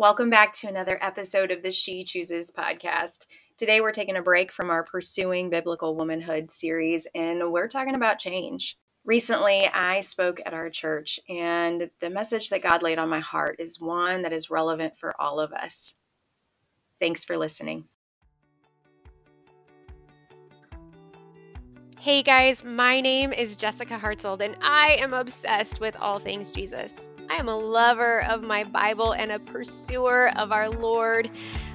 Welcome back to another episode of the She Chooses podcast. Today we're taking a break from our Pursuing Biblical Womanhood series and we're talking about change. Recently, I spoke at our church, and the message that God laid on my heart is one that is relevant for all of us. Thanks for listening. Hey guys, my name is Jessica Hartzold, and I am obsessed with all things Jesus. I am a lover of my Bible and a pursuer of our Lord,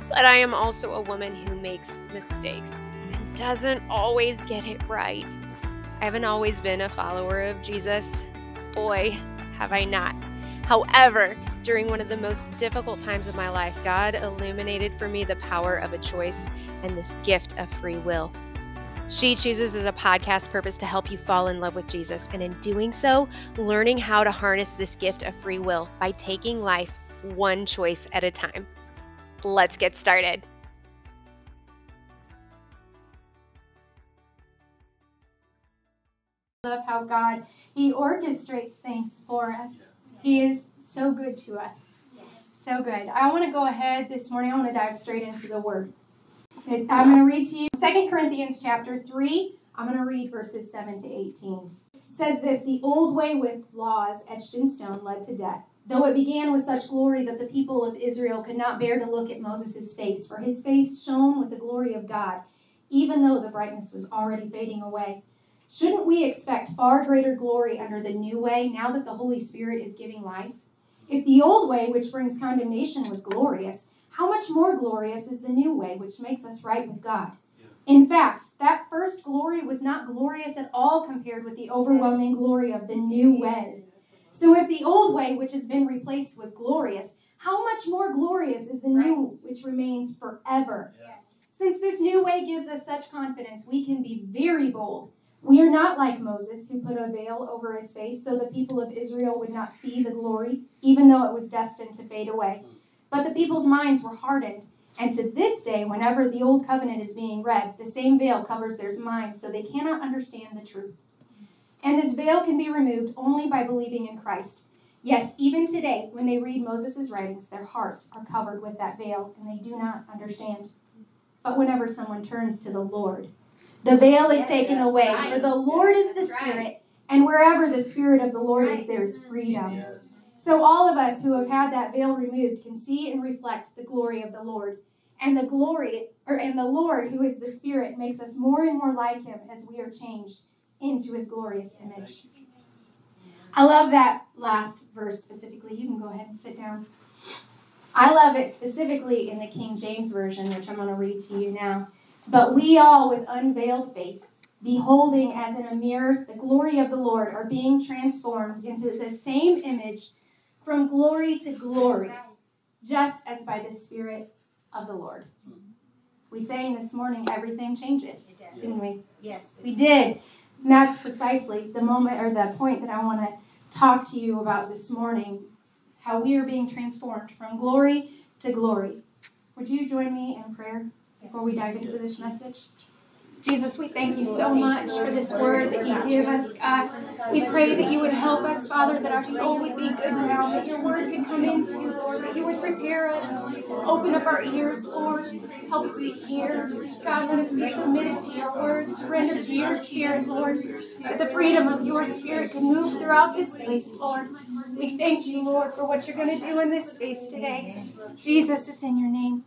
but I am also a woman who makes mistakes and doesn't always get it right. I haven't always been a follower of Jesus. Boy, have I not. However, during one of the most difficult times of my life, God illuminated for me the power of a choice and this gift of free will. She Chooses is a podcast purpose to help you fall in love with Jesus, and in doing so, learning how to harness this gift of free will by taking life one choice at a time. Let's get started. love how God He orchestrates things for us. He is so good to us. So good. I want to go ahead this morning. I want to dive straight into the Word. I'm going to read to you 2 Corinthians chapter 3. I'm going to read verses 7 to 18. It says this The old way with laws etched in stone led to death, though it began with such glory that the people of Israel could not bear to look at Moses' face, for his face shone with the glory of God, even though the brightness was already fading away. Shouldn't we expect far greater glory under the new way now that the Holy Spirit is giving life? If the old way, which brings condemnation, was glorious, how much more glorious is the new way, which makes us right with God? In fact, that first glory was not glorious at all compared with the overwhelming glory of the new way. So if the old way, which has been replaced, was glorious, how much more glorious is the new, which remains forever? Since this new way gives us such confidence, we can be very bold. We are not like Moses, who put a veil over his face so the people of Israel would not see the glory, even though it was destined to fade away. Hmm. But the people's minds were hardened. And to this day, whenever the Old Covenant is being read, the same veil covers their minds, so they cannot understand the truth. And this veil can be removed only by believing in Christ. Yes, even today, when they read Moses' writings, their hearts are covered with that veil, and they do not understand. But whenever someone turns to the Lord, the veil is Yes, taken away. right. For the Lord is the That's right. Spirit, and wherever the Spirit of the Lord That's is, there is freedom. So all of us who have had that veil removed can see and reflect the glory of the Lord. And the glory or and the Lord who is the Spirit makes us more and more like him as we are changed into his glorious image. I love that last verse specifically. You can go ahead and sit down. I love it specifically in the King James Version, which I'm going to read to you now. But we all, with unveiled face, beholding as in a mirror the glory of the Lord, are being transformed into the same image from glory to glory, just as by the Spirit of the Lord. We sang this morning, everything changes, didn't we? Yes. We did. And that's precisely the moment or the point that I want to talk to you about this morning how we are being transformed from glory to glory. Would you join me in prayer before we dive into this message? Jesus, we thank you so much for this word that you give us, God. We pray that you would help us, Father, that our soul would be good ground, that your word could come into, you, Lord, that you would prepare us, open up our ears, Lord, help us to hear. God, let us be submitted to your word, surrender to your spirit, Lord, that the freedom of your spirit can move throughout this place, Lord. We thank you, Lord, for what you're going to do in this space today. Jesus, it's in your name.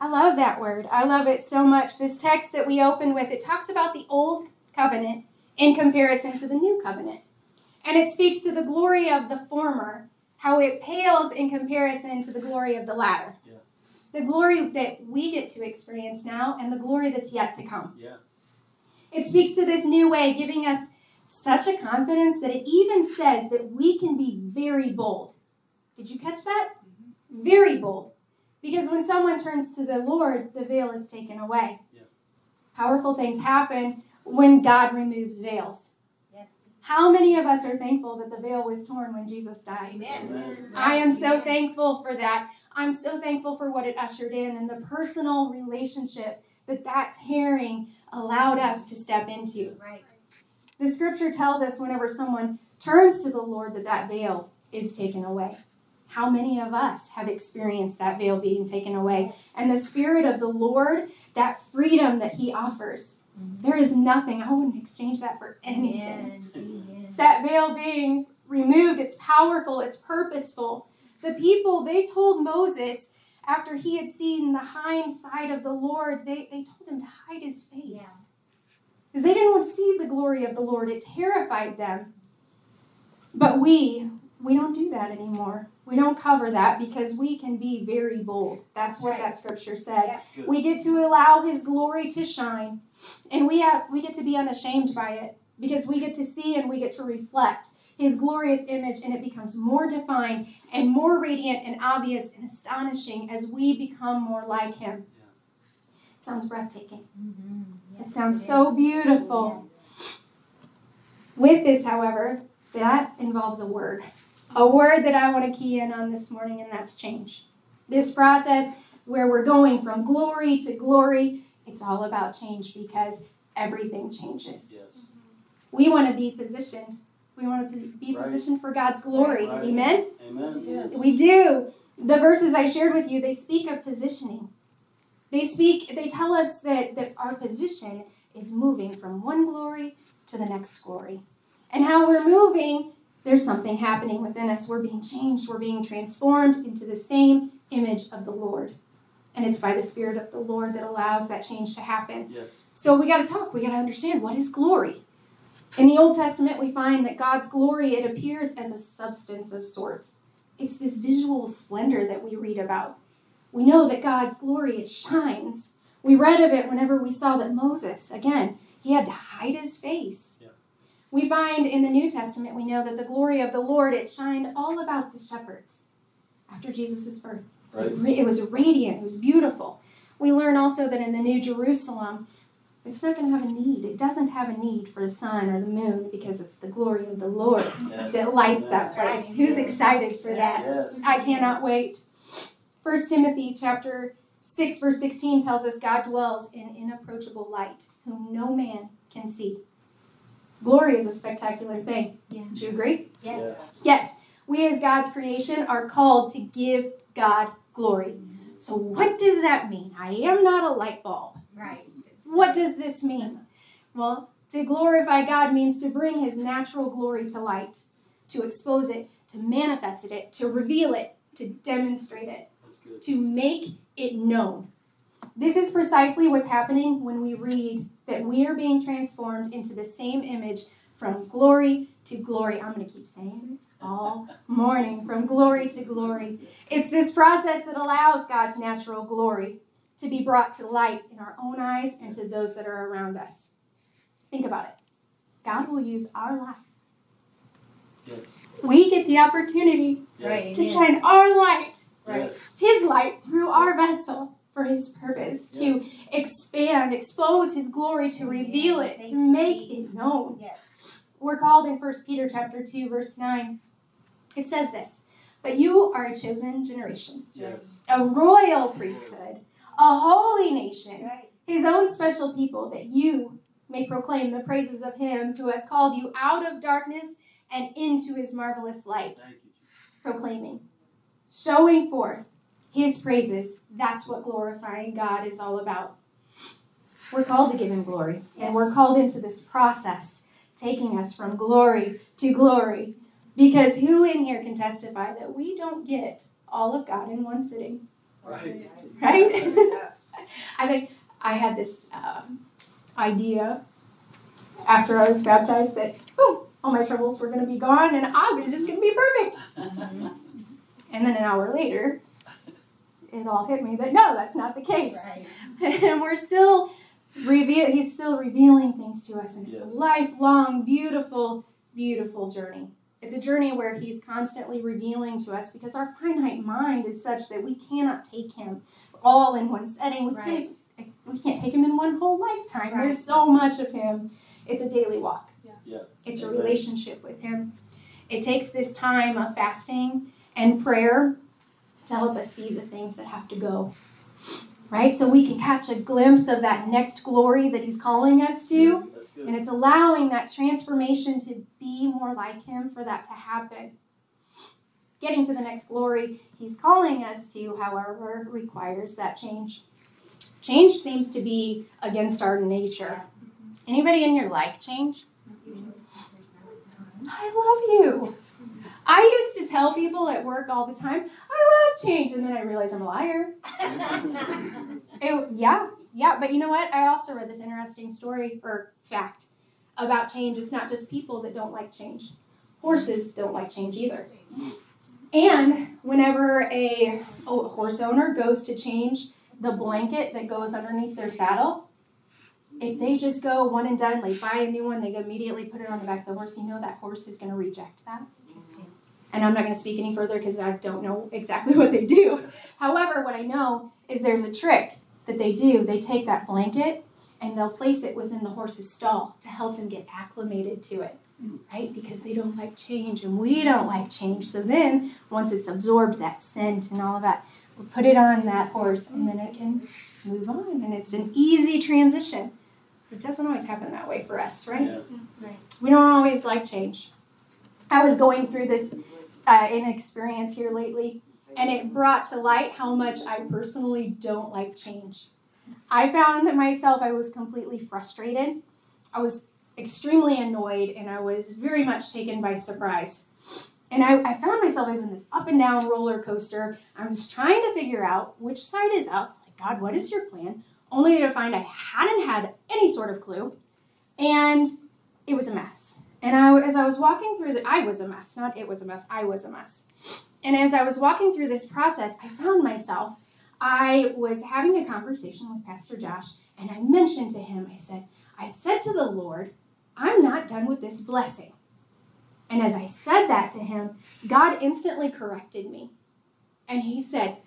I love that word. I love it so much. This text that we open with, it talks about the old covenant in comparison to the new covenant. And it speaks to the glory of the former, how it pales in comparison to the glory of the latter. Yeah. The glory that we get to experience now and the glory that's yet to come. Yeah. It speaks to this new way, giving us such a confidence that it even says that we can be very bold. Did you catch that? Mm-hmm. Very bold. Because when someone turns to the Lord, the veil is taken away. Yeah. Powerful things happen when God removes veils. Yes. How many of us are thankful that the veil was torn when Jesus died? Amen. I am so thankful for that. I'm so thankful for what it ushered in and the personal relationship that that tearing allowed us to step into. Right. The scripture tells us whenever someone turns to the Lord that that veil is taken away. How many of us have experienced that veil being taken away? And the Spirit of the Lord, that freedom that He offers, mm-hmm. there is nothing, I wouldn't exchange that for anything. Amen. That veil being removed, it's powerful, it's purposeful. The people, they told Moses, after he had seen the hind side of the Lord, they, they told him to hide his face. Yeah. Because they didn't want to see the glory of the Lord. It terrified them. But we, we don't do that anymore. We don't cover that because we can be very bold. That's what Right. that scripture said. Yeah. We get to allow his glory to shine. And we have we get to be unashamed by it because we get to see and we get to reflect his glorious image and it becomes more defined and more radiant and obvious and astonishing as we become more like him. It sounds breathtaking. Mhm. It sounds it so is. beautiful. Yes. With this, however, that involves a word. A word that I want to key in on this morning, and that's change. This process where we're going from glory to glory, it's all about change because everything changes. Yes. We want to be positioned. We want to be be Right. positioned for God's glory. Right. Amen? Amen. We do. The verses I shared with you, they speak of positioning. They speak, they tell us that, that our position is moving from one glory to the next glory. And how we're moving, there's something happening within us. We're being changed, we're being transformed into the same image of the Lord. And it's by the Spirit of the Lord that allows that change to happen. Yes. So we got to talk. We got to understand what is glory. In the Old Testament, we find that God's glory it appears as a substance of sorts. It's this visual splendor that we read about. We know that God's glory it shines. We read of it whenever we saw that Moses, again, he had to hide his face. We find in the New Testament, we know that the glory of the Lord it shined all about the shepherds after Jesus' birth. Right. It, it was radiant, it was beautiful. We learn also that in the New Jerusalem, it's not going to have a need. It doesn't have a need for the sun or the moon because it's the glory of the Lord Yes. that lights that That's right. place. Who's excited for that? Yes. I cannot wait. First Timothy chapter 6 verse 16 tells us God dwells in inapproachable light whom no man can see. Glory is a spectacular thing. Yeah. Do you agree? Yes. Yes. We as God's creation are called to give God glory. So what does that mean? I am not a light bulb. Right. What does this mean? Well, to glorify God means to bring his natural glory to light, to expose it, to manifest it, to reveal it, to demonstrate it, to make it known. This is precisely what's happening when we read that we are being transformed into the same image from glory to glory. I'm going to keep saying it all morning from glory to glory. It's this process that allows God's natural glory to be brought to light in our own eyes and to those that are around us. Think about it. God will use our life. Yes. We get the opportunity Yes. Right. to shine our light Right. Yes. his light through our vessel for his purpose to expand, expose his glory, to reveal it, Thank to make Jesus. it known. Yes. We're called in 1 Peter chapter 2 verse 9. It says this, "But you are a chosen generation, Yes. a royal priesthood, a holy nation, Right. his own special people, that you may proclaim the praises of him who hath called you out of darkness and into his marvelous light." Thank you. proclaiming, showing forth his praises. That's what glorifying God is all about. We're called to give him glory, and we're called into this process, taking us from glory to glory. Because who in here can testify that we don't get all of God in one sitting? Right. Right? I think I had this um, idea after I was baptized that, boom, all my troubles were going to be gone and I was just going to be perfect. Mhm. And then an hour later, it all hit me that no, that's not the case. Right. and we're still reveal he's still revealing things to us and it's a lifelong beautiful beautiful journey it's a journey where he's constantly revealing to us because our finite mind is such that we cannot take him all in one setting we Right. can't we can't take him in one whole lifetime Right. there's so much of him it's a daily walk Yeah. Yeah. it's a relationship with him it takes this time of fasting and prayer to help us see the things that have to go right? So we can catch a glimpse of that next glory that He's calling us to. And it's allowing that transformation to be more like Him for that to happen. getting to the next glory he's calling us to, however, requires that change. Change seems to be against our nature. Anybody in here like change? I love you. I used to tell people at work all the time, I love change, and then I realized I'm a liar. It, yeah, yeah, but you know what? I also read this interesting story or fact about change. It's not just people that don't like change, horses don't like change either. And whenever a, horse owner goes to change the blanket that goes underneath their saddle, if they just go one and done, like buy a new one, they immediately put it on the back of the horse, you know that horse is going to reject that. And I'm not going to speak any further because I don't know exactly what they do. However, what I know is there's a trick that they do. They take that blanket and they'll place it within the horse's stall to help them get acclimated to it, right? Because they don't like change and we don't like change. So then, once it's absorbed, that scent and all of that, we'll put it on that horse and then it can move on. And it's an easy transition. It doesn't always happen that way for us, right? Yeah. Mm-hmm. We don't always like change. I was going through this uh, in experience here lately, and it brought to light how much I personally don't like change. I found that myself, I was completely frustrated. I was extremely annoyed, and I was very much taken by surprise. And I, I found myself, I was in this up and down roller coaster. I was trying to figure out which side is up. Like, God, what is your plan? Only to find I hadn't had any sort of clue. And it was a mess. And I, as I was walking through the, I was a mess, not it was a mess, I was a mess. And as I was walking through this process, I found myself, I was having a conversation with Pastor Josh, and I mentioned to him, I said, I said to the Lord, I'm not done with this blessing. And as I said that to him, God instantly corrected me. And he said,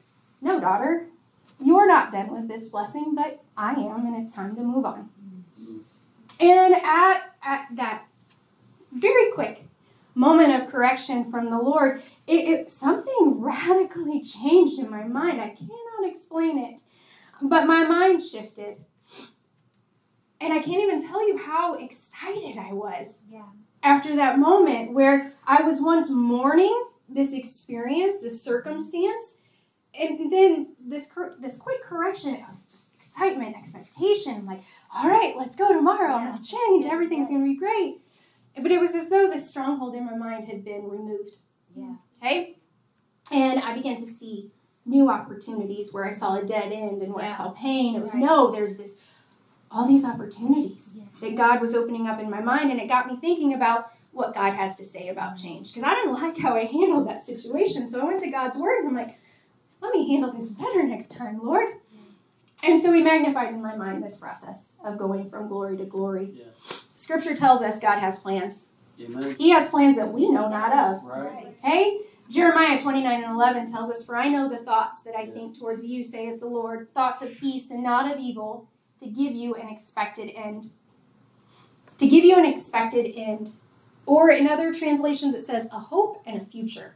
No, daughter, you're not done with this blessing, but I am, and it's time to move on. Mm-hmm. And at, at that very quick moment of correction from the Lord, it, it, something radically changed in my mind. I cannot explain it, but my mind shifted. And I can't even tell you how excited I was Yeah. after that moment where I was once mourning this experience, this circumstance, and then this this quick correction. It was just excitement, expectation. Like, all right, let's go tomorrow. I'm gonna change. Everything's gonna be great. But it was as though this stronghold in my mind had been removed. Yeah. Okay? And I began to see new opportunities where I saw a dead end and where I saw pain. It was Right. no, there's this all these opportunities Yeah. that God was opening up in my mind, and it got me thinking about what God has to say about mm-hmm. change. Because I didn't like how I handled that situation. So I went to God's word and I'm like, let me handle this better next time, Lord. And so he magnified in my mind this process of going from glory to glory. Scripture tells us God has plans. Amen. He has plans that we know not of. Right. Okay? Jeremiah 29 and 11 tells us, For I know the thoughts that I think towards you, saith the Lord, thoughts of peace and not of evil, to give you an expected end. To give you an expected end. Or in other translations, it says a hope and a future.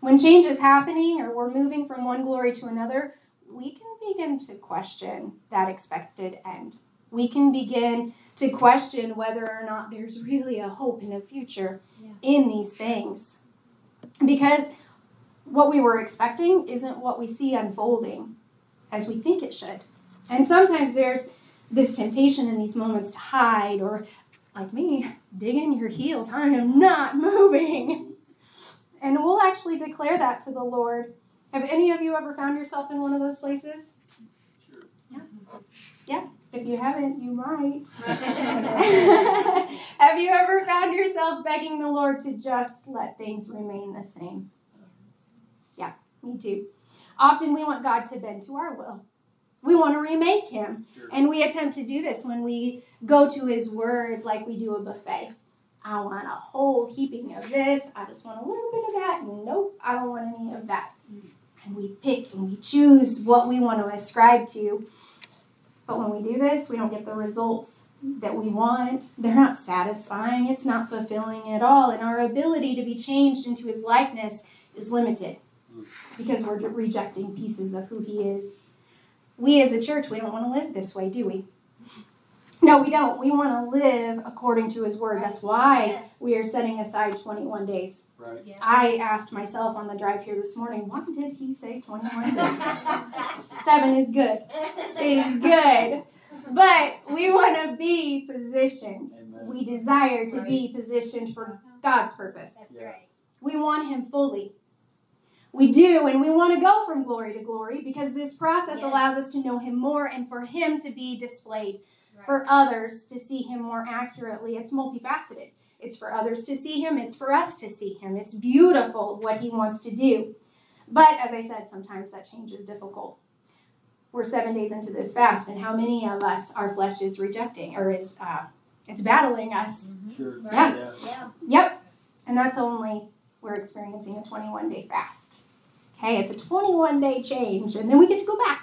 When change is happening or we're moving from one glory to another, we can begin to question that expected end. We can begin to question whether or not there's really a hope and a future Yeah. in these things. Because what we were expecting isn't what we see unfolding as we think it should. And sometimes there's this temptation in these moments to hide or, like me, dig in your heels. I am not moving. And we'll actually declare that to the Lord. Have any of you ever found yourself in one of those places? Sure. Yeah. If you haven't, you might. Have you ever found yourself begging the Lord to just let things remain the same? Yeah, me too. Often we want God to bend to our will. We want to remake Him. Sure. And we attempt to do this when we go to His Word like we do a buffet. I want a whole heaping of this. I just want a little bit of that. Nope, I don't want any of that. Mm. And we pick and we choose what we want to ascribe to. But when we do this, we don't get the results that we want. They're not satisfying. It's not fulfilling at all. And our ability to be changed into His likeness is limited because we're rejecting pieces of who He is. We as a church, we don't want to live this way, do we? No, we don't. We want to live according to His Word. That's why we are setting aside 21 days. Right. I asked myself on the drive here this morning, why did He say 21 days? Seven is good. It is good. But we want to be positioned. Amen. We desire to be positioned for God's purpose. That's right. We want Him fully. We do, and we want to go from glory to glory because this process Yes. allows us to know Him more and for Him to be displayed, for others to see Him more accurately. It's multifaceted. It's for others to see Him, it's for us to see Him. It's beautiful what He wants to do. But as I said, sometimes that change is difficult. We're seven days into this fast, and how many of us our flesh is rejecting or is uh, it's battling us? Sure. Yeah. Yeah. Yeah. Yep. And that's only we're experiencing a 21 day fast. Okay, it's a 21 day change, and then we get to go back.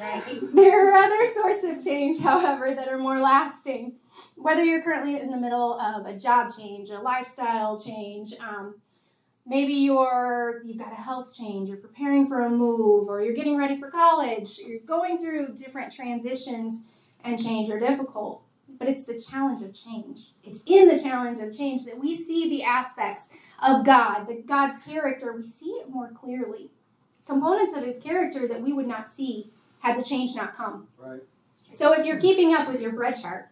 There are other sorts of change, however, that are more lasting. Whether you're currently in the middle of a job change, a lifestyle change, um, maybe you're you've got a health change, you're preparing for a move, or you're getting ready for college, you're going through different transitions, and change are difficult. But it's the challenge of change. It's in the challenge of change that we see the aspects of God, the God's character. We see it more clearly. Components of His character that we would not see had the change not come. Right. So if you're keeping up with your bread chart,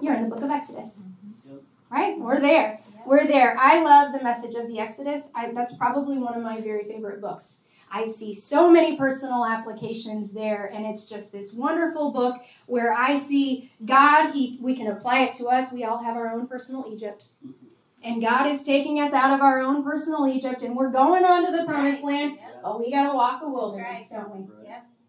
you're in the book of Exodus. Mm-hmm. Yep. Right? We're there. We're there. I love the message of the Exodus. I, that's probably one of my very favorite books. I see so many personal applications there, and it's just this wonderful book where I see God. He we can apply it to us. We all have our own personal Egypt, mm-hmm. and God is taking us out of our own personal Egypt, and we're going on to the That's promised right. land. Yep. But we got to walk a right. wilderness, don't we? Right.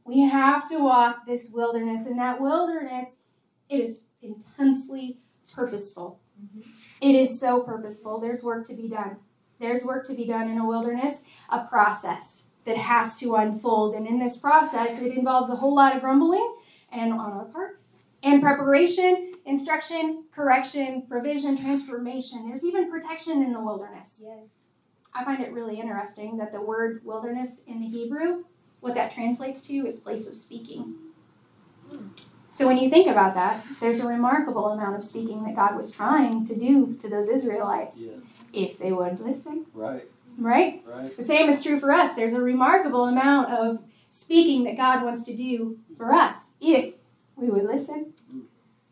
We have to walk this wilderness, and that wilderness, it is intensely purposeful. Mhm. It is so purposeful. There's work to be done. There's work to be done in a wilderness, a process that has to unfold. And in this process, it involves a whole lot of grumbling and on our part, and preparation, instruction, correction, provision, transformation. There's even protection in the wilderness. Yes. I find it really interesting that the word wilderness in the Hebrew, what that translates to is place of speaking. Hmm. So when you think about that, there's a remarkable amount of speaking that God was trying to do to those Israelites Yeah. if they would listen, Right. right? Right. The same is true for us. There's a remarkable amount of speaking that God wants to do for us if we would listen. Hmm.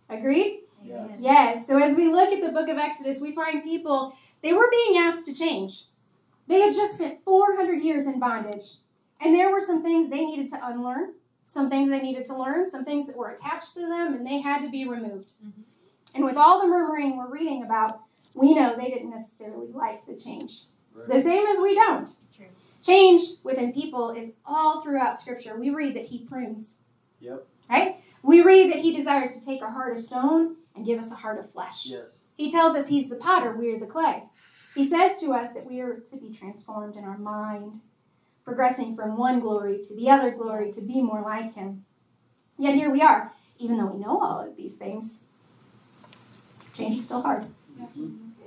Agreed? Yeah. Yes. So as we look at the book of Exodus, we find people, they were being asked to change. They had just spent 400 years in bondage. And there were some things they needed to unlearn, some things they needed to learn, some things that were attached to them, and they had to be removed. Mhm. And with all the murmuring we're reading about, we know they didn't necessarily like the change. Right. The same as we don't. True. Change within people is all throughout Scripture. We read that He prunes. Yep. Right? We read that He desires to take our heart of stone and give us a heart of flesh. Yes. He tells us He's the potter, we are the clay. He says to us that we are to be transformed in our mind, progressing from one glory to the other glory to be more like Him. Yet here we are, even though we know all of these things, change is still hard.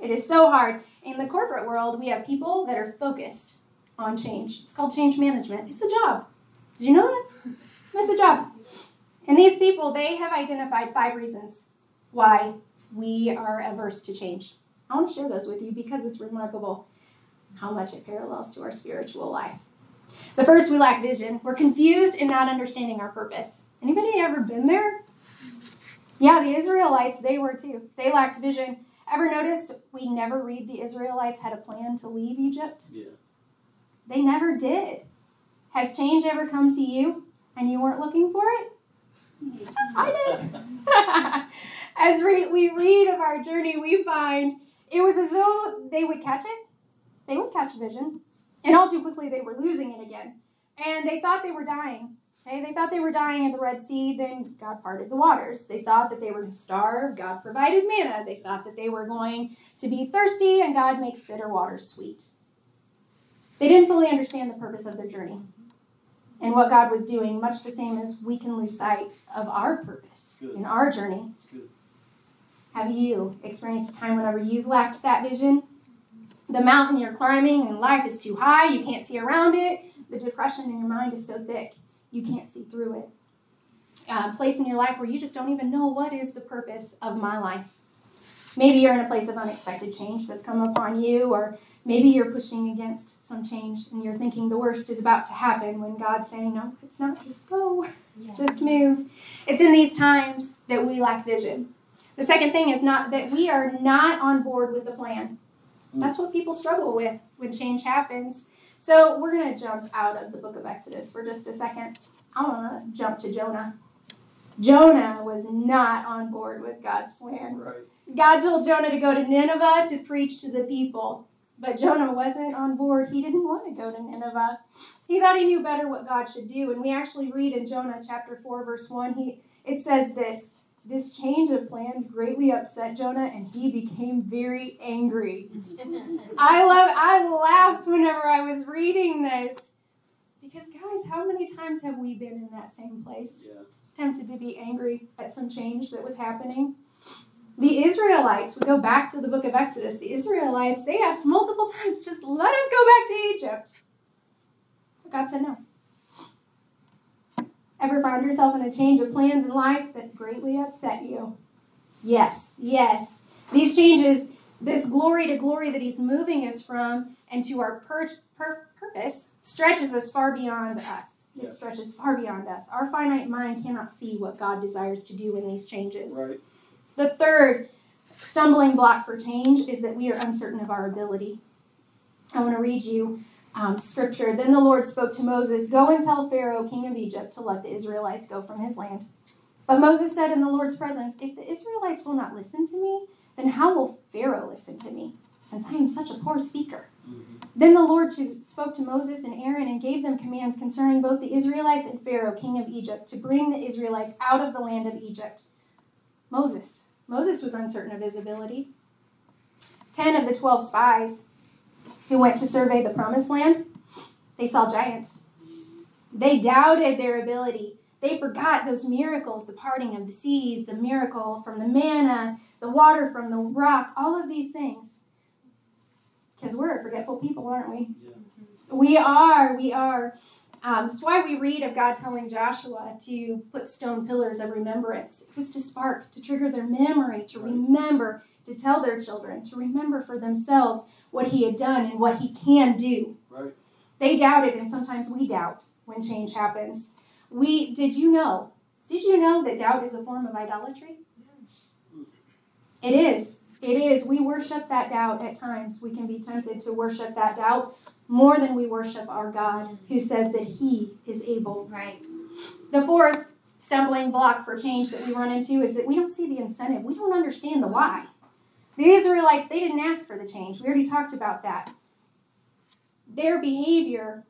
It is so hard. In the corporate world, we have people that are focused on change. It's called change management. It's a job. Did you know that? It's a job. And these people, they have identified five reasons why we are averse to change. I want to share those with you because it's remarkable how much it parallels to our spiritual life. The first, we lack vision. We're confused and not understanding our purpose. Anybody ever been there? Yeah, the Israelites, they were too. They lacked vision. Ever noticed we never read the Israelites had a plan to leave Egypt? Yeah. They never did. Has change ever come to you and you weren't looking for it? I did. As re- we read of our journey, we find it was as though they would catch it, they would catch vision, and all too quickly they were losing it again. And they thought they were dying. Okay, they thought they were dying in the Red Sea, then God parted the waters. They thought that they were going to starve, God provided manna. They thought that they were going to be thirsty, and God makes bitter waters sweet. They didn't fully understand the purpose of their journey and what God was doing, much the same as we can lose sight of our purpose Good. in our journey. Have you experienced a time whenever you've lacked that vision? The mountain you're climbing and life is too high, you can't see around it. The depression in your mind is so thick, you can't see through it. uh, place in your life where you just don't even know what is the purpose of my life. Maybe you're in a place of unexpected change that's come upon you, or maybe you're pushing against some change and you're thinking the worst is about to happen when God's saying, No, it's not, just go, just move. It's in these times that we lack vision. The second thing is not that we are not on board with the plan. Mm. That's what people struggle with when change happens. So we're going to jump out of the book of Exodus for just a second. I want to jump to Jonah. Jonah was not on board with God's plan. Right. God told Jonah to go to Nineveh to preach to the people, but Jonah wasn't on board. He didn't want to go to Nineveh. He thought he knew better what God should do. And we actually read in Jonah chapter 4 verse 1, he it says this, this change of plans greatly upset Jonah and he became very angry. I love I laughed whenever I was reading this. Because guys, how many times have we been in that same place? Yeah. Tempted to be angry at some change that was happening. The Israelites, we go back to the book of Exodus, the Israelites, they asked multiple times, just let us go back to Egypt. But God said no. Ever found yourself in a change of plans in life that greatly upset you? Yes, yes. These changes, this glory to glory that He's moving us from and to our pur- pur- purpose, stretches us far beyond us. It Yeah. stretches far beyond us. Our finite mind cannot see what God desires to do in these changes. Right. The third stumbling block for change is that we are uncertain of our ability. I want to read you um, scripture. Then the Lord spoke to Moses Go and tell Pharaoh, king of Egypt, to let the Israelites go from his land. But Moses said in the Lord's presence, If the Israelites will not listen to me, then how will Pharaoh listen to me, since I am such a poor speaker? Mhm. Then the Lord spoke to Moses and Aaron and gave them commands concerning both the Israelites and Pharaoh, king of Egypt, to bring the Israelites out of the land of Egypt. Moses. Moses was uncertain of his ability. Ten of the twelve spies who went to survey the promised land, they saw giants. They doubted their ability. They forgot those miracles, the parting of the seas, the miracle from the manna, the water from the rock, all of these things. Because we're a forgetful people, aren't we? Yeah. We are, we are. Um, that's why we read of God telling Joshua to put stone pillars of remembrance. It was to spark, to trigger their memory, to remember, to tell their children, to remember for themselves what He had done and what He can do. Right. They doubted, and sometimes we doubt when change happens. We did you know? Did you know that doubt is a form of idolatry? It is. It is. We worship that doubt at times. We can be tempted to worship that doubt more than we worship our God, who says that He is able. Right. The fourth stumbling block for change that we run into is that we don't see the incentive. We don't understand the why. The Israelites, they didn't ask for the change. We already talked about that. Their behavior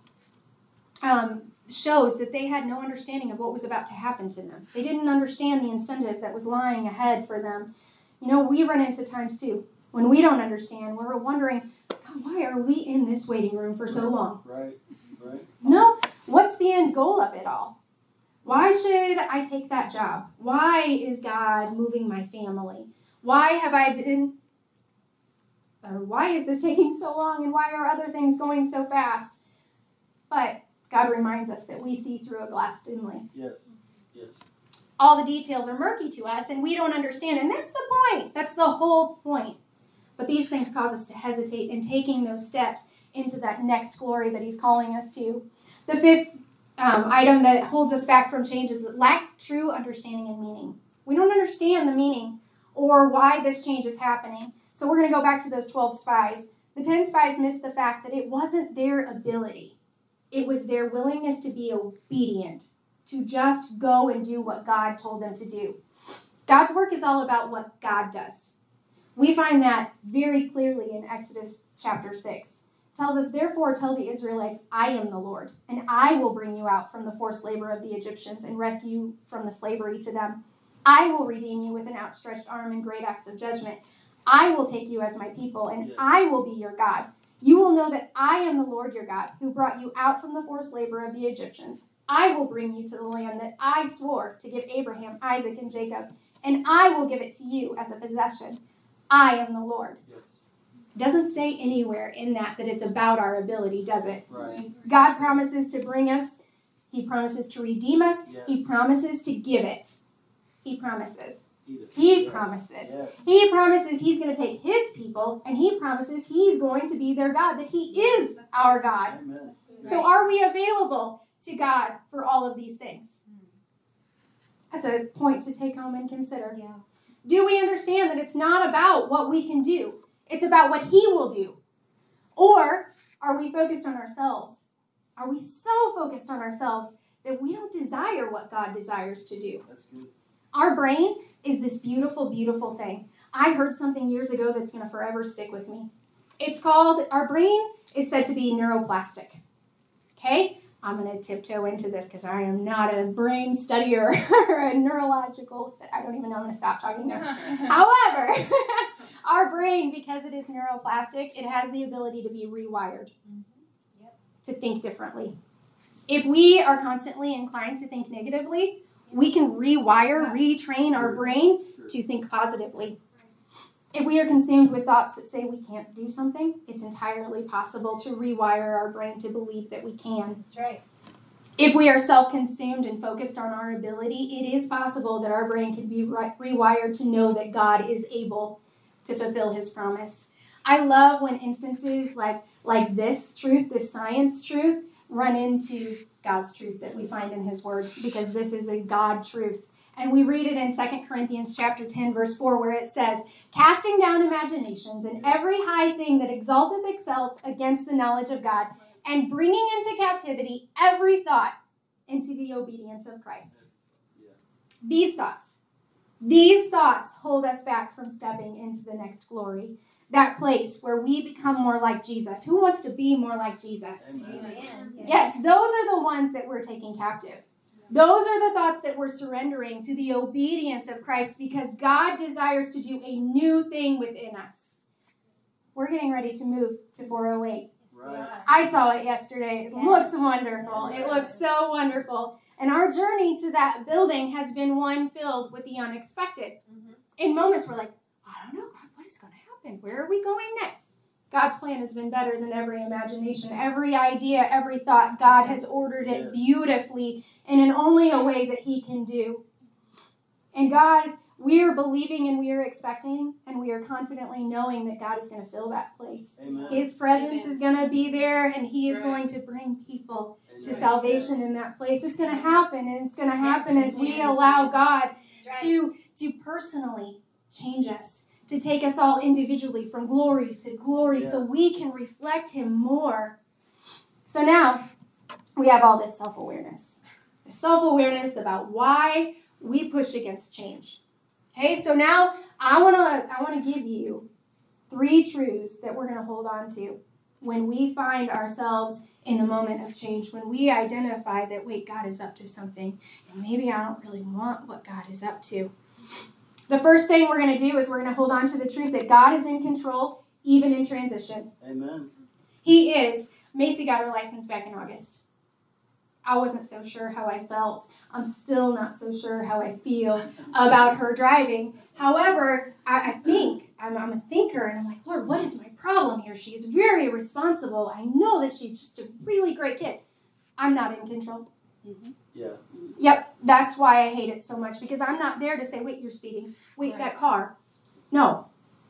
um, shows that they had no understanding of what was about to happen to them. They didn't understand the incentive that was lying ahead for them. You know, we run into times too when we don't understand, when we're wondering, God, why are we in this waiting room for so long? Right. Right. No, what's the end goal of it all? Why should I take that job? Why is God moving my family? Why have I been, or why is this taking so long and why are other things going so fast? But God reminds us that we see through a glass dimly. Yes. Yes. All the details are murky to us and we don't understand. And that's the point. That's the whole point. But these things cause us to hesitate in taking those steps into that next glory that He's calling us to. The fifth um, item that holds us back from change is that lack true understanding and meaning. We don't understand the meaning or why this change is happening. So we're going to go back to those 12 spies. The 10 spies missed the fact that it wasn't their ability, it was their willingness to be obedient, to just go and do what God told them to do. God's work is all about what God does. We find that very clearly in Exodus chapter 6. It tells us, Therefore, tell the Israelites, I am the Lord, and I will bring you out from the forced labor of the Egyptians and rescue you from the slavery to them. I will redeem you with an outstretched arm and great acts of judgment. I will take you as my people, and Yes. I will be your God. You will know that I am the Lord your God, who brought you out from the forced labor of the Egyptians. I will bring you to the land that I swore to give Abraham, Isaac, and Jacob, and I will give it to you as a possession. I am the Lord. Yes. Doesn't say anywhere in that that it's about our ability, does it? Right. God promises to bring us, He promises to redeem us. Yes. He promises to give it. He promises. He does. He Yes. promises. Yes. He promises he's going to take his people and he promises he's going to be their God, that he is our God. Amen. So are we available to God for all of these things? Hmm. That's a point to take home and consider. Yeah. Do we understand that it's not about what we can do? It's about what he will do. Or are we focused on ourselves? Are we so focused on ourselves that we don't desire what God desires to do? That's good. Our brain is this beautiful, beautiful thing. I heard something years ago that's going to forever stick with me. It's called, our brain is said to be neuroplastic. Okay? I'm going to tiptoe into this because I am not a brain studier or a neurological I don't even know. I'm going to stop talking there. However, our brain, because it is neuroplastic, it has the ability to be rewired mm-hmm. Yep. to think differently. If we are constantly inclined to think negatively, we can rewire, retrain our brain to think positively. If we are consumed with thoughts that say we can't do something, it's entirely possible to rewire our brain to believe that we can. That's right. If we are self consumed and focused on our ability, it is possible that our brain can be re- rewired to know that God is able to fulfill his promise. I love when instances like, like this truth, this science truth, run into God's truth that we find in his word because this is a God truth. And we read it in 2 Corinthians chapter 10 verse 4 where it says, "Casting down imaginations and every high thing that exalteth itself against the knowledge of God, and bringing into captivity every thought into the obedience of Christ." These thoughts, these thoughts hold us back from stepping into the next glory. That place where we become more like Jesus. Who wants to be more like Jesus? Amen. Amen. Yes, those are the ones that we're taking captive. Those are the thoughts that we're surrendering to the obedience of Christ because God desires to do a new thing within us. We're getting ready to move to 408. Right. I saw it yesterday. It looks wonderful. It looks so wonderful. And our journey to that building has been one filled with the unexpected. Mhm. In moments we're like, I don't know, God, what is going to happen? Where are we going next? God's plan has been better than every imagination. Every idea, every thought, God has ordered it beautifully and in only a way that He can do. And God, we are believing and we are expecting and we are confidently knowing that God is going to fill that place. Amen. His presence Amen. is going to be there and He is Right. going to bring people to Amen. salvation in that place. It's going to happen and it's going to happen as we allow God right. to to personally change us, to take us all individually from glory to glory so we can reflect him more. So now we have all this self-awareness. Self-awareness about why we push against change. Okay? So now I want to I want to give you three truths that we're going to hold on to when we find ourselves in a moment of change, when we identify that wait, God is up to something and maybe I don't really want what God is up to. The first thing we're going to do is we're going to hold on to the truth that God is in control, even in transition. Amen. He is. Macy got her license back in August. I wasn't so sure how I felt. I'm still not so sure how I feel about her driving. However, I, I think, I'm, I'm a thinker, and I'm like, Lord, what is my problem here? She's very responsible. I know that she's just a really great kid. I'm not in control. Mm-hmm. Yeah. Yep, that's why I hate it so much because I'm not there to say, wait, you're speeding. Wait, Right. that car. No,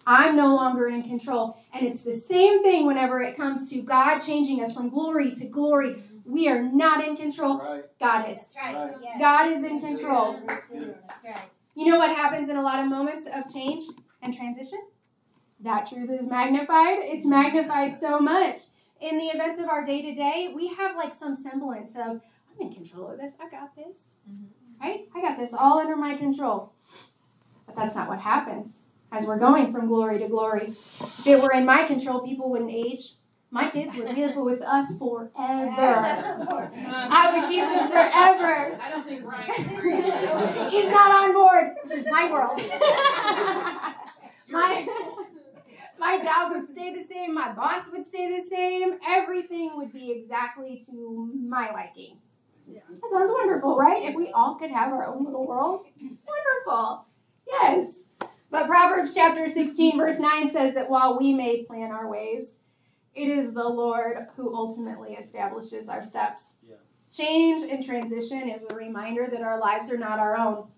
I'm no longer in control. And it's the same thing whenever it comes to God changing us from glory to glory. We are not in control. Right. God is. That's right. Right. God is in control. That's right. You know what happens in a lot of moments of change and transition? That truth is magnified. It's magnified so much. In the events of our day to day, we have like some semblance of, I'm in control of this. I got this. Mm-hmm. Right? I got this all under my control. But that's not what happens as we're going from glory to glory. If it were in my control, people wouldn't age. My kids would live with us forever. I would keep them forever. I don't think Ryan. He's not on board. This is my world. my my job would stay the same. My boss would stay the same. Everything would be exactly to my liking. That sounds wonderful, right? If we all could have our own little world, wonderful. Yes. But Proverbs chapter 16, verse 9 says that while we may plan our ways, it is the Lord who ultimately establishes our steps. Yeah. Change and transition is a reminder that our lives are not our own.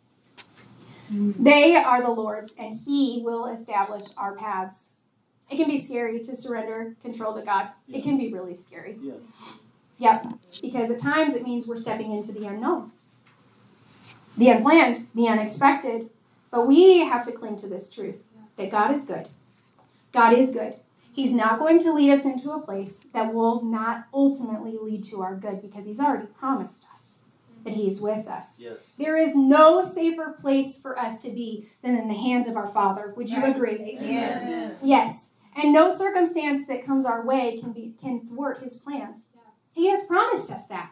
They are the Lord's, and He will establish our paths. It can be scary to surrender control to God. It can be really scary. Yeah. Yep, because at times it means we're stepping into the unknown, the unplanned, the unexpected. But we have to cling to this truth that God is good. God is good. He's not going to lead us into a place that will not ultimately lead to our good because He's already promised us that He is with us. Yes. There is no safer place for us to be than in the hands of our Father. Would you agree? Amen. Yes. And no circumstance that comes our way can be can thwart his plans. He has promised us that.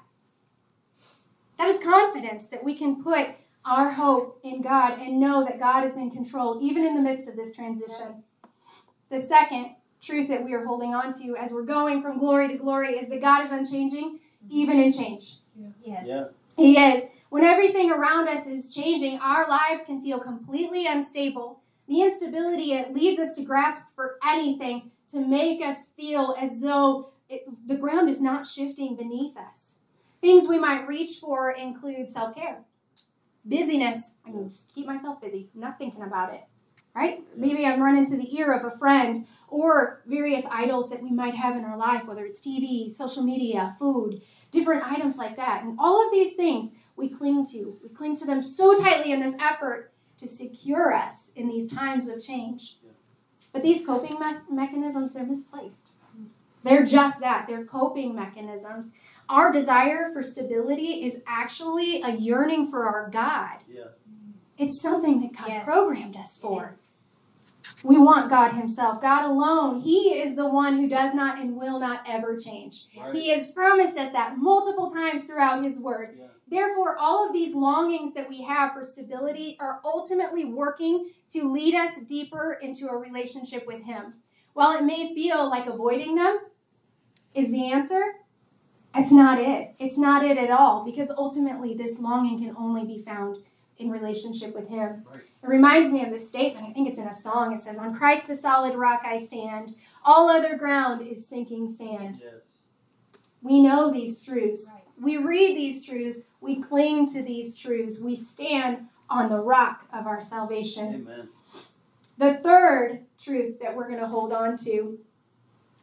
That is confidence that we can put our hope in God and know that God is in control even in the midst of this transition. The second truth that we are holding on to as we're going from glory to glory is that God is unchanging even in change. Yes. Yeah. He is. When everything around us is changing, our lives can feel completely unstable. The instability it leads us to grasp for anything to make us feel as though it, the ground is not shifting beneath us. Things we might reach for include self care, busyness. I mean, just keep myself busy, I'm not thinking about it. Right? Maybe I'm running to the ear of a friend or various idols that we might have in our life, whether it's TV, social media, food, different items like that. And all of these things we cling to. We cling to them so tightly in this effort to secure us in these times of change. But these coping mes- mechanisms, they're misplaced. They're just that. They're coping mechanisms. Our desire for stability is actually a yearning for our God. Yeah. It's something that God Yes. programmed us for. We want God Himself, God alone. He is the one who does not and will not ever change. Right. He has promised us that multiple times throughout His Word. Yeah. Therefore, all of these longings that we have for stability are ultimately working to lead us deeper into a relationship with Him. While it may feel like avoiding them is the answer, it's not it. It's not it at all because ultimately this longing can only be found in relationship with Him. Right. It reminds me of this statement. I think it's in a song. It says, On Christ the solid rock I stand, all other ground is sinking sand. Yes. We know these truths. Right. We read these truths. We cling to these truths. We stand on the rock of our salvation. Amen. The third truth that we're going to hold on to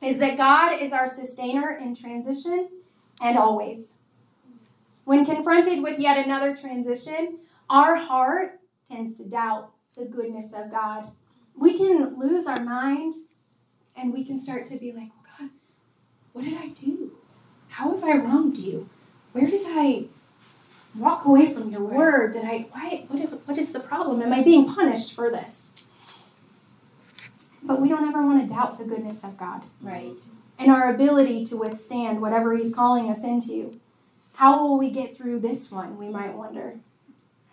is that God is our sustainer in transition and always. When confronted with yet another transition, our heart tends to doubt the goodness of God. We can lose our mind and we can start to be like, well, God, what did I do? How have I wronged you? Where did I walk away from your word? That I why what, what is the problem? Am I being punished for this? But we don't ever want to doubt the goodness of God Right. and our ability to withstand whatever He's calling us into. How will we get through this one? We might wonder.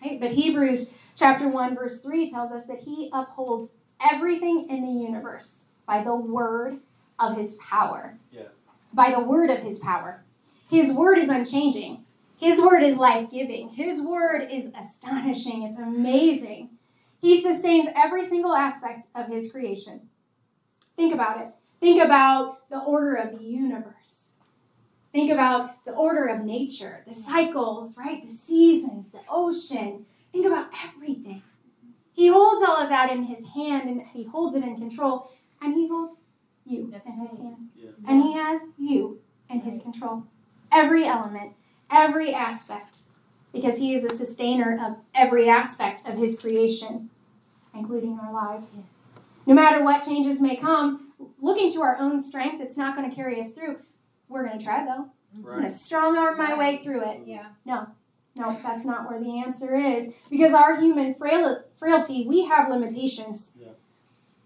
Right? But Hebrews chapter 1, verse 3 tells us that He upholds everything in the universe by the word of His power. Yeah. By the word of His power. His word is unchanging. His word is life giving. His word is astonishing. It's amazing. He sustains every single aspect of His creation. Think about it. Think about the order of the universe. Think about the order of nature, the cycles, right? The seasons, the ocean. Think about everything. He holds all of that in his hand and he holds it in control. And he holds you That's in his right. hand. Yeah. And he has you in his control. Every element, every aspect. Because he is a sustainer of every aspect of his creation, including our lives. Yes. No matter what changes may come, looking to our own strength, it's not going to carry us through. We're going to try though. I'm going to strong arm my way through it. Yeah. No, no, that's not where the answer is. Because our human frail- frailty, we have limitations. Yeah.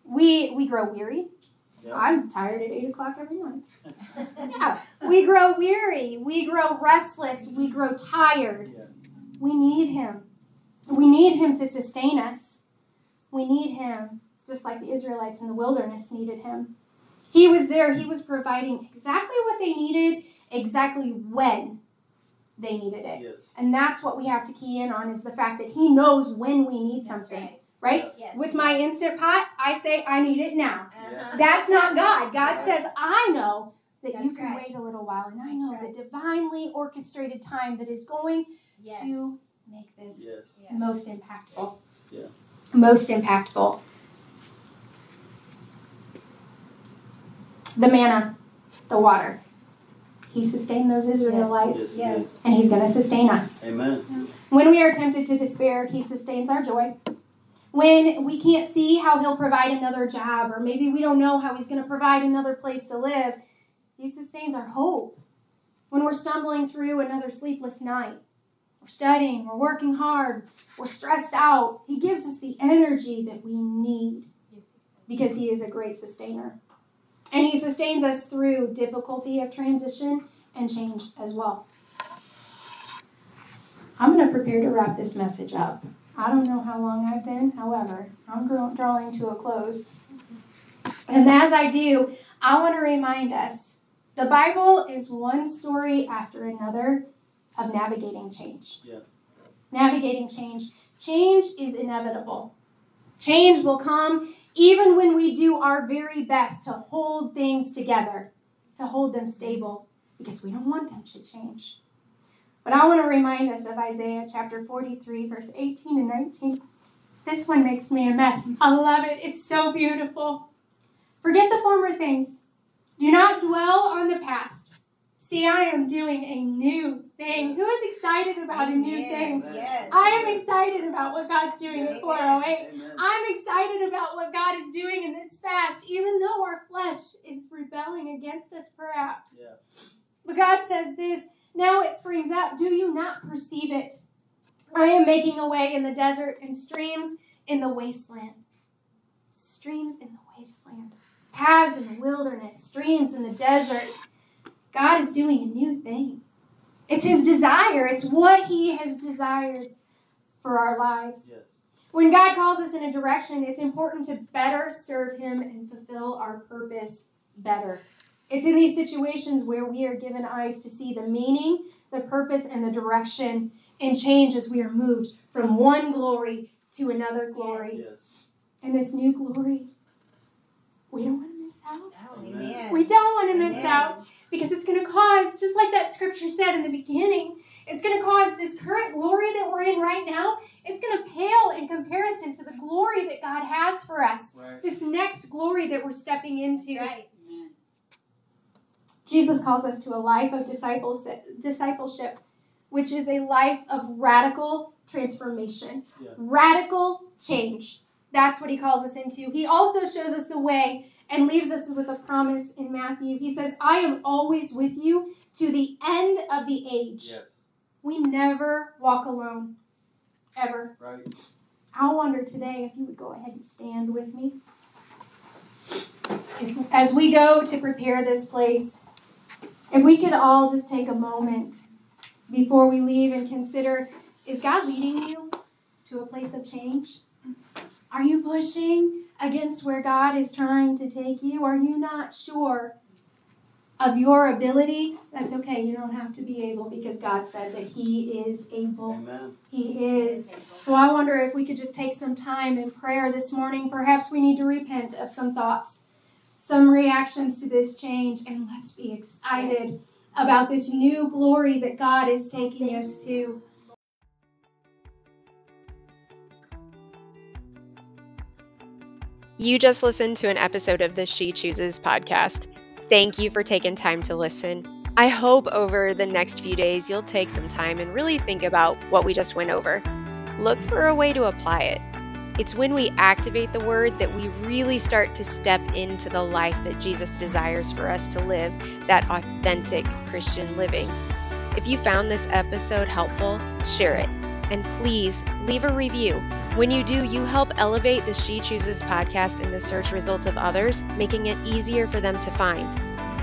We we grow weary. Yeah. I'm tired at eight o'clock every night. Yeah, we grow weary. We grow restless. We grow tired. Yeah. We need Him. We need Him to sustain us. We need Him, just like the Israelites in the wilderness needed Him. He was there. He was providing exactly what they needed, exactly when they needed it. Yes. And that's what we have to key in on is the fact that He knows when we need That's something. right. Right? Yes. With my instant pot, I say I need it now. Uh-huh. That's not God. God Right. says, I know that you can right. wait a little while. And I know That's the divinely orchestrated time that is going Yes. to make this Yes. Yes. most impactful. Yeah. Most impactful. The manna, the water. He sustained those Israelites, Yes. Yes. and He's going to sustain us. Amen. When we are tempted to despair, He sustains our joy. When we can't see how He'll provide another job, or maybe we don't know how He's going to provide another place to live, He sustains our hope. When we're stumbling through another sleepless night, we're studying, we're working hard, we're stressed out, He gives us the energy that we need because He is a great sustainer. And He sustains us through difficulty of transition and change as well. I'm going to prepare to wrap this message up. I don't know how long I've been, however, I'm drawing to a close. And as I do, I want to remind us the Bible is one story after another of navigating change. Yeah. Navigating change. Change is inevitable. Change will come even when we do our very best to hold things together, to hold them stable, because we don't want them to change. But I want to remind us of Isaiah chapter 43, verse 18 and 19. This one makes me a mess. I love it. It's so beautiful. Forget the former things. Do not dwell on the past. See, I am doing a new thing. Who is excited about a new thing? Yes. I am excited about what God's doing at 408. Amen. I'm excited about what God is doing in this fast, even though our flesh is rebelling against us, perhaps. Yeah. But God says this now it springs up. Do you not perceive it? I am making a way in the desert and streams in the wasteland. Streams in the wasteland. Paths in the wilderness, streams in the desert. God is doing a new thing. It's His desire, it's what He has desired for our lives. Yes. When God calls us in a direction, it's important to better serve Him and fulfill our purpose better. It's in these situations where we are given eyes to see the meaning, the purpose, and the direction and change as we are moved from one glory to another glory. Yes. And this new glory, we don't want to miss out. Amen. We don't want to miss Amen. out because it's going to cause, just like that scripture said in the beginning, it's going to cause this current glory that we're in right now, it's going to pale in comparison to the glory that God has for us. Right. This next glory that we're stepping into. Right. Jesus calls us to a life of discipleship, discipleship, which is a life of radical transformation, Yeah. radical change. That's what he calls us into. He also shows us the way and leaves us with a promise in Matthew. He says, I am always with you to the end of the age. Yes. We never walk alone, ever. Right. I wonder today if you would go ahead and stand with me. If, as we go to prepare this place, if we could all just take a moment before we leave and consider is God leading you to a place of change? Are you pushing against where God is trying to take you? Are you not sure of your ability? That's okay. You don't have to be able because God said that He is able. Amen. He is. So I wonder if we could just take some time in prayer this morning. Perhaps we need to repent of some thoughts, some reactions to this change, and let's be excited about this new glory that God is taking us to. You just listened to an episode of the She Chooses podcast. Thank you for taking time to listen. I hope over the next few days you'll take some time and really think about what we just went over. Look for a way to apply it. It's when we activate the word that we really start to step into the life that Jesus desires for us to live, that authentic Christian living. If you found this episode helpful, share it. And please leave a review. When you do, you help elevate the She Chooses podcast in the search results of others, making it easier for them to find.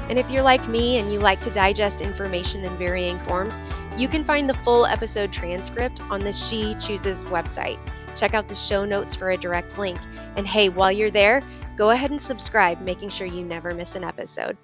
And if you're like me and you like to digest information in varying forms, you can find the full episode transcript on the She Chooses website. Check out the show notes for a direct link. And hey, while you're there, go ahead and subscribe, making sure you never miss an episode.